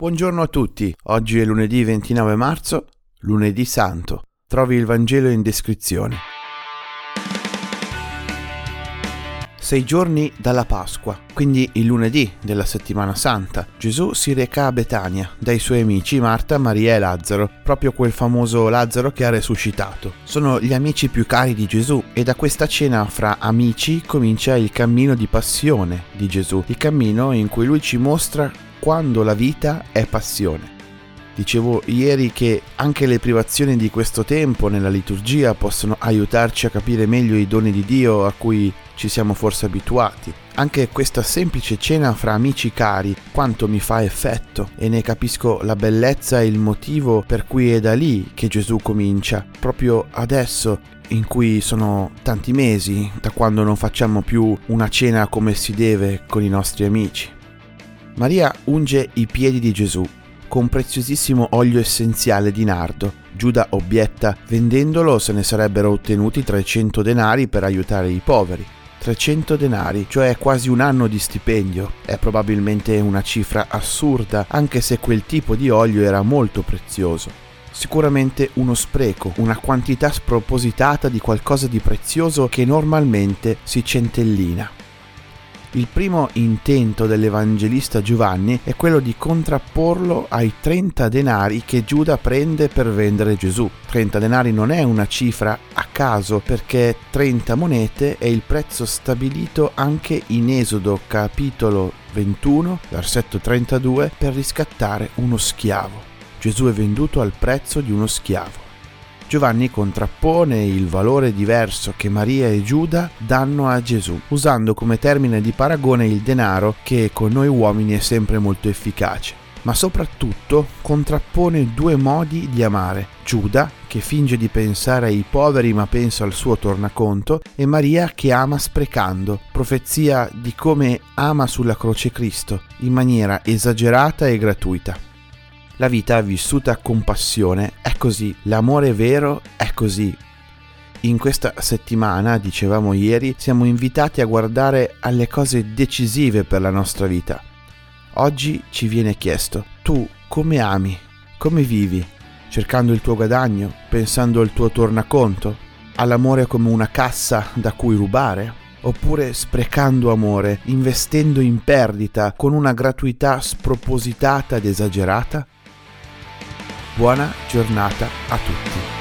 Buongiorno a tutti, oggi è lunedì 29 marzo, lunedì santo. Trovi il Vangelo in descrizione. Sei giorni dalla Pasqua, quindi il lunedì della settimana santa, Gesù si reca a Betania dai suoi amici Marta, Maria e Lazzaro, proprio quel famoso Lazzaro che ha resuscitato. Sono gli amici più cari di Gesù e da questa cena fra amici comincia il cammino di passione di Gesù, il cammino in cui lui ci mostra quando la vita è passione. Dicevo ieri che anche le privazioni di questo tempo nella liturgia possono aiutarci a capire meglio i doni di Dio a cui ci siamo forse abituati. Anche questa semplice cena fra amici cari quanto mi fa effetto e ne capisco la bellezza e il motivo per cui è da lì che Gesù comincia, proprio adesso in cui sono tanti mesi da quando non facciamo più una cena come si deve con i nostri amici. Maria unge i piedi di Gesù con preziosissimo olio essenziale di nardo. Giuda obietta, vendendolo se ne sarebbero ottenuti 300 denari per aiutare i poveri. 300 denari, cioè quasi un anno di stipendio. È probabilmente una cifra assurda, anche se quel tipo di olio era molto prezioso. Sicuramente uno spreco, una quantità spropositata di qualcosa di prezioso che normalmente si centellina. Il primo intento dell'Evangelista Giovanni è quello di contrapporlo ai 30 denari che Giuda prende per vendere Gesù. 30 denari non è una cifra a caso perché 30 monete è il prezzo stabilito anche in Esodo capitolo 21, versetto 32, per riscattare uno schiavo. Gesù è venduto al prezzo di uno schiavo. Giovanni contrappone il valore diverso che Maria e Giuda danno a Gesù, usando come termine di paragone il denaro che con noi uomini è sempre molto efficace. Ma soprattutto contrappone due modi di amare. Giuda, che finge di pensare ai poveri ma pensa al suo tornaconto, e Maria che ama sprecando, profezia di come ama sulla croce Cristo, in maniera esagerata e gratuita. La vita vissuta con passione è così, l'amore vero è così. In questa settimana, dicevamo ieri, siamo invitati a guardare alle cose decisive per la nostra vita. Oggi ci viene chiesto, tu come ami, come vivi, cercando il tuo guadagno, pensando al tuo tornaconto, all'amore come una cassa da cui rubare? Oppure sprecando amore, investendo in perdita con una gratuità spropositata ed esagerata? Buona giornata a tutti.